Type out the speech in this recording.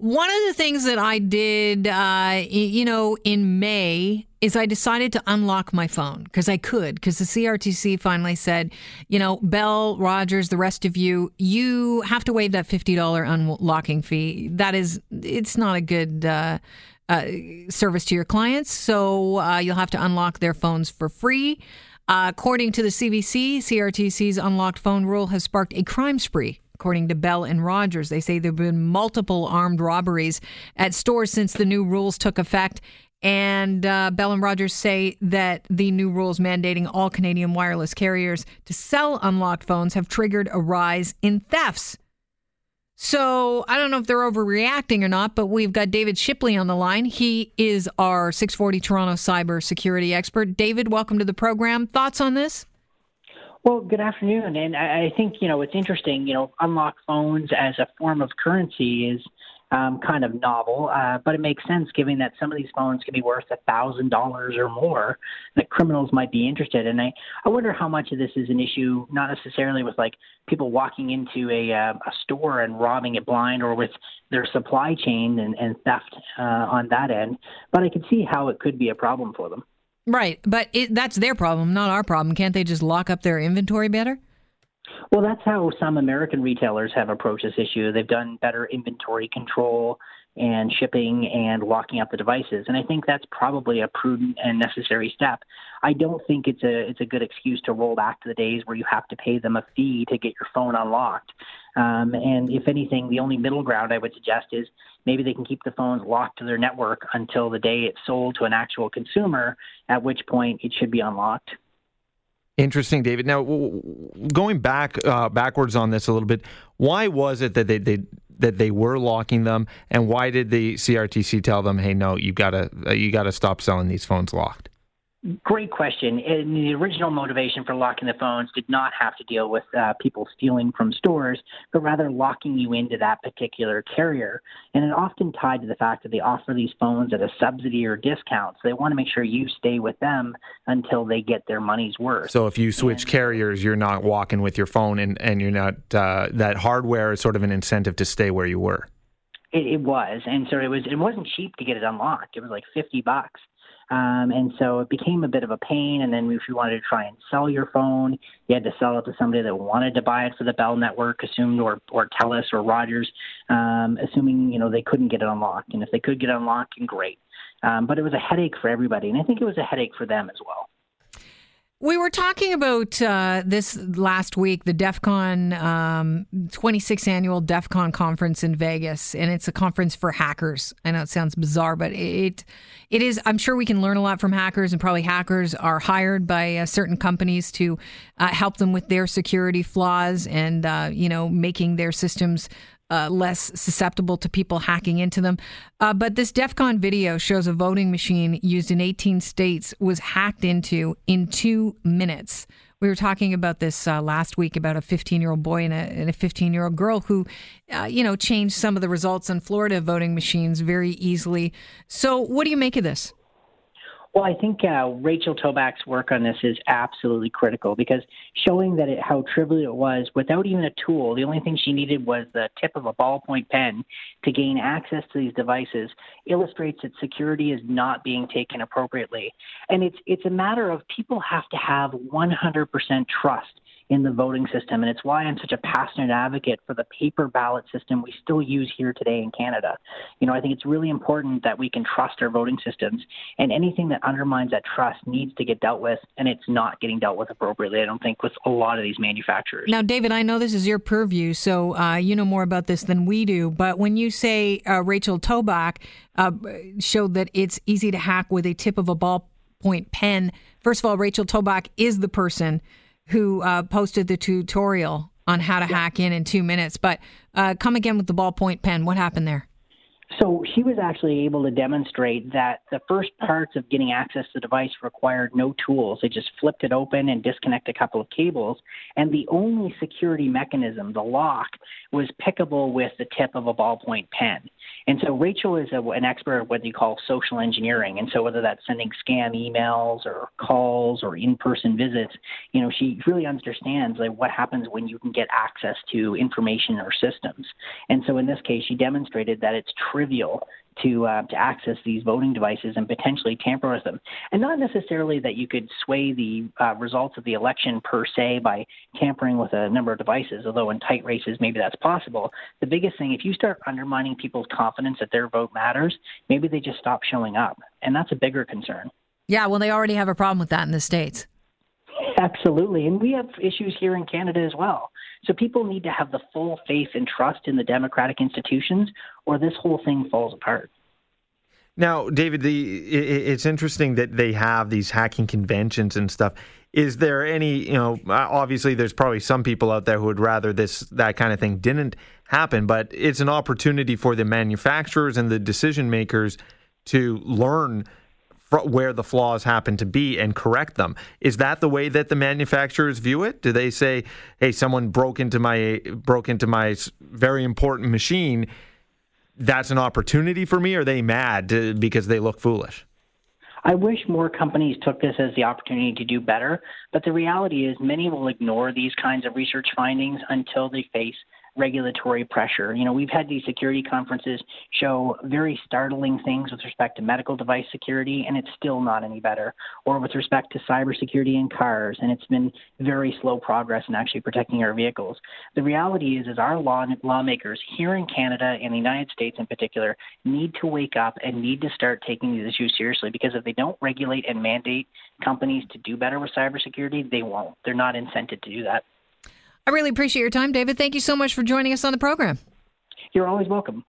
One of the things that I did, uh, you know, in May is I decided to unlock my phone because I could, because the CRTC finally said, you know, Bell, Rogers, the rest of you, you have to waive that $50 unlocking fee. That is, it's not a good uh, uh, service to your clients. So uh, you'll have to unlock their phones for free. Uh, according to the CBC, CRTC's unlocked phone rule has sparked a crime spree according to Bell and Rogers. They say there have been multiple armed robberies at stores since the new rules took effect. And uh, Bell and Rogers say that the new rules mandating all Canadian wireless carriers to sell unlocked phones have triggered a rise in thefts. So I don't know if they're overreacting or not, but we've got David Shipley on the line. He is our 640 Toronto cyber security expert. David, welcome to the program. Thoughts on this? Well, good afternoon. And I think, you know, it's interesting, you know, unlock phones as a form of currency is um, kind of novel, uh, but it makes sense given that some of these phones can be worth a thousand dollars or more that criminals might be interested. And I, I wonder how much of this is an issue, not necessarily with like people walking into a, uh, a store and robbing it blind or with their supply chain and, and theft uh, on that end, but I could see how it could be a problem for them. Right, but it, that's their problem, not our problem. Can't they just lock up their inventory better? Well, that's how some American retailers have approached this issue. They've done better inventory control and shipping and locking up the devices. And I think that's probably a prudent and necessary step. I don't think it's a it's a good excuse to roll back to the days where you have to pay them a fee to get your phone unlocked. Um, and if anything, the only middle ground I would suggest is maybe they can keep the phones locked to their network until the day it's sold to an actual consumer, at which point it should be unlocked. Interesting, David. Now, going back uh, backwards on this a little bit, why was it that they, they that they were locking them, and why did the CRTC tell them, "Hey, no, you gotta uh, you gotta stop selling these phones locked"? Great question. And the original motivation for locking the phones did not have to deal with uh, people stealing from stores, but rather locking you into that particular carrier. And it often tied to the fact that they offer these phones at a subsidy or discount. So they want to make sure you stay with them until they get their money's worth. So if you switch and, carriers, you're not walking with your phone, and, and you're not uh, that hardware is sort of an incentive to stay where you were. It, it was, and so it was. It wasn't cheap to get it unlocked. It was like fifty bucks. Um, and so it became a bit of a pain. And then if you wanted to try and sell your phone, you had to sell it to somebody that wanted to buy it for the Bell network, assumed or or Telus or Rogers, um, assuming you know they couldn't get it unlocked. And if they could get it unlocked, great. Um, but it was a headache for everybody, and I think it was a headache for them as well. We were talking about uh, this last week, the DEF CON um, 26th annual DEF CON conference in Vegas, and it's a conference for hackers. I know it sounds bizarre, but it it is. I'm sure we can learn a lot from hackers, and probably hackers are hired by uh, certain companies to uh, help them with their security flaws and uh, you know making their systems uh, less susceptible to people hacking into them. Uh, but this DEF CON video shows a voting machine used in 18 states was hacked into in two minutes. We were talking about this uh, last week about a 15 year old boy and a 15 year old girl who, uh, you know, changed some of the results on Florida voting machines very easily. So, what do you make of this? Well, I think uh, Rachel Tobac's work on this is absolutely critical because showing that it, how trivial it was without even a tool, the only thing she needed was the tip of a ballpoint pen to gain access to these devices illustrates that security is not being taken appropriately. And it's it's a matter of people have to have 100% trust in the voting system. And it's why I'm such a passionate advocate for the paper ballot system we still use here today in Canada. You know, I think it's really important that we can trust our voting systems, and anything that undermines that trust needs to get dealt with, and it's not getting dealt with appropriately, I don't think, with a lot of these manufacturers. Now, David, I know this is your purview, so uh, you know more about this than we do, but when you say uh, Rachel Tobac uh, showed that it's easy to hack with a tip of a ballpoint pen, first of all, Rachel Tobac is the person who uh, posted the tutorial on how to yeah. hack in in two minutes. But uh, come again with the ballpoint pen. What happened there? She was actually able to demonstrate that the first parts of getting access to the device required no tools. They just flipped it open and disconnect a couple of cables. And the only security mechanism, the lock, was pickable with the tip of a ballpoint pen. And so Rachel is a, an expert at what you call social engineering. And so whether that's sending scam emails or calls or in-person visits, you know, she really understands like what happens when you can get access to information or systems. And so in this case, she demonstrated that it's trivial to uh, to access these voting devices and potentially tamper with them. And not necessarily that you could sway the uh, results of the election per se by tampering with a number of devices, although in tight races maybe that's possible. The biggest thing, if you start undermining people's confidence that their vote matters, maybe they just stop showing up, and that's a bigger concern. Yeah, well, they already have a problem with that in the states. Absolutely. And we have issues here in Canada as well. So people need to have the full faith and trust in the democratic institutions, or this whole thing falls apart. Now, David, the it's interesting that they have these hacking conventions and stuff. Is there any, you know, uh, obviously there's probably some people out there who would rather this that kind of thing didn't happen, but it's an opportunity for the manufacturers and the decision makers to learn where the flaws happen to be and correct them. Is that the way that the manufacturers view it? Do they say, "Hey, someone broke into my broke into my very important machine. That's an opportunity for me." Or are they mad to, because they look foolish? I wish more companies took this as the opportunity to do better, but the reality is many will ignore these kinds of research findings until they face regulatory pressure. You know, we've had these security conferences show very startling things with respect to medical device security, and it's still not any better. Or with respect to cybersecurity in cars, and it's been very slow progress in actually protecting our vehicles. The reality is, is our law lawmakers here in Canada and the United States in particular need to wake up and need to start taking these issues seriously because if they don't regulate and mandate companies to do better with cybersecurity, they won't. They're not incented to do that. I really appreciate your time, David. Thank you so much for joining us on the program. You're always welcome.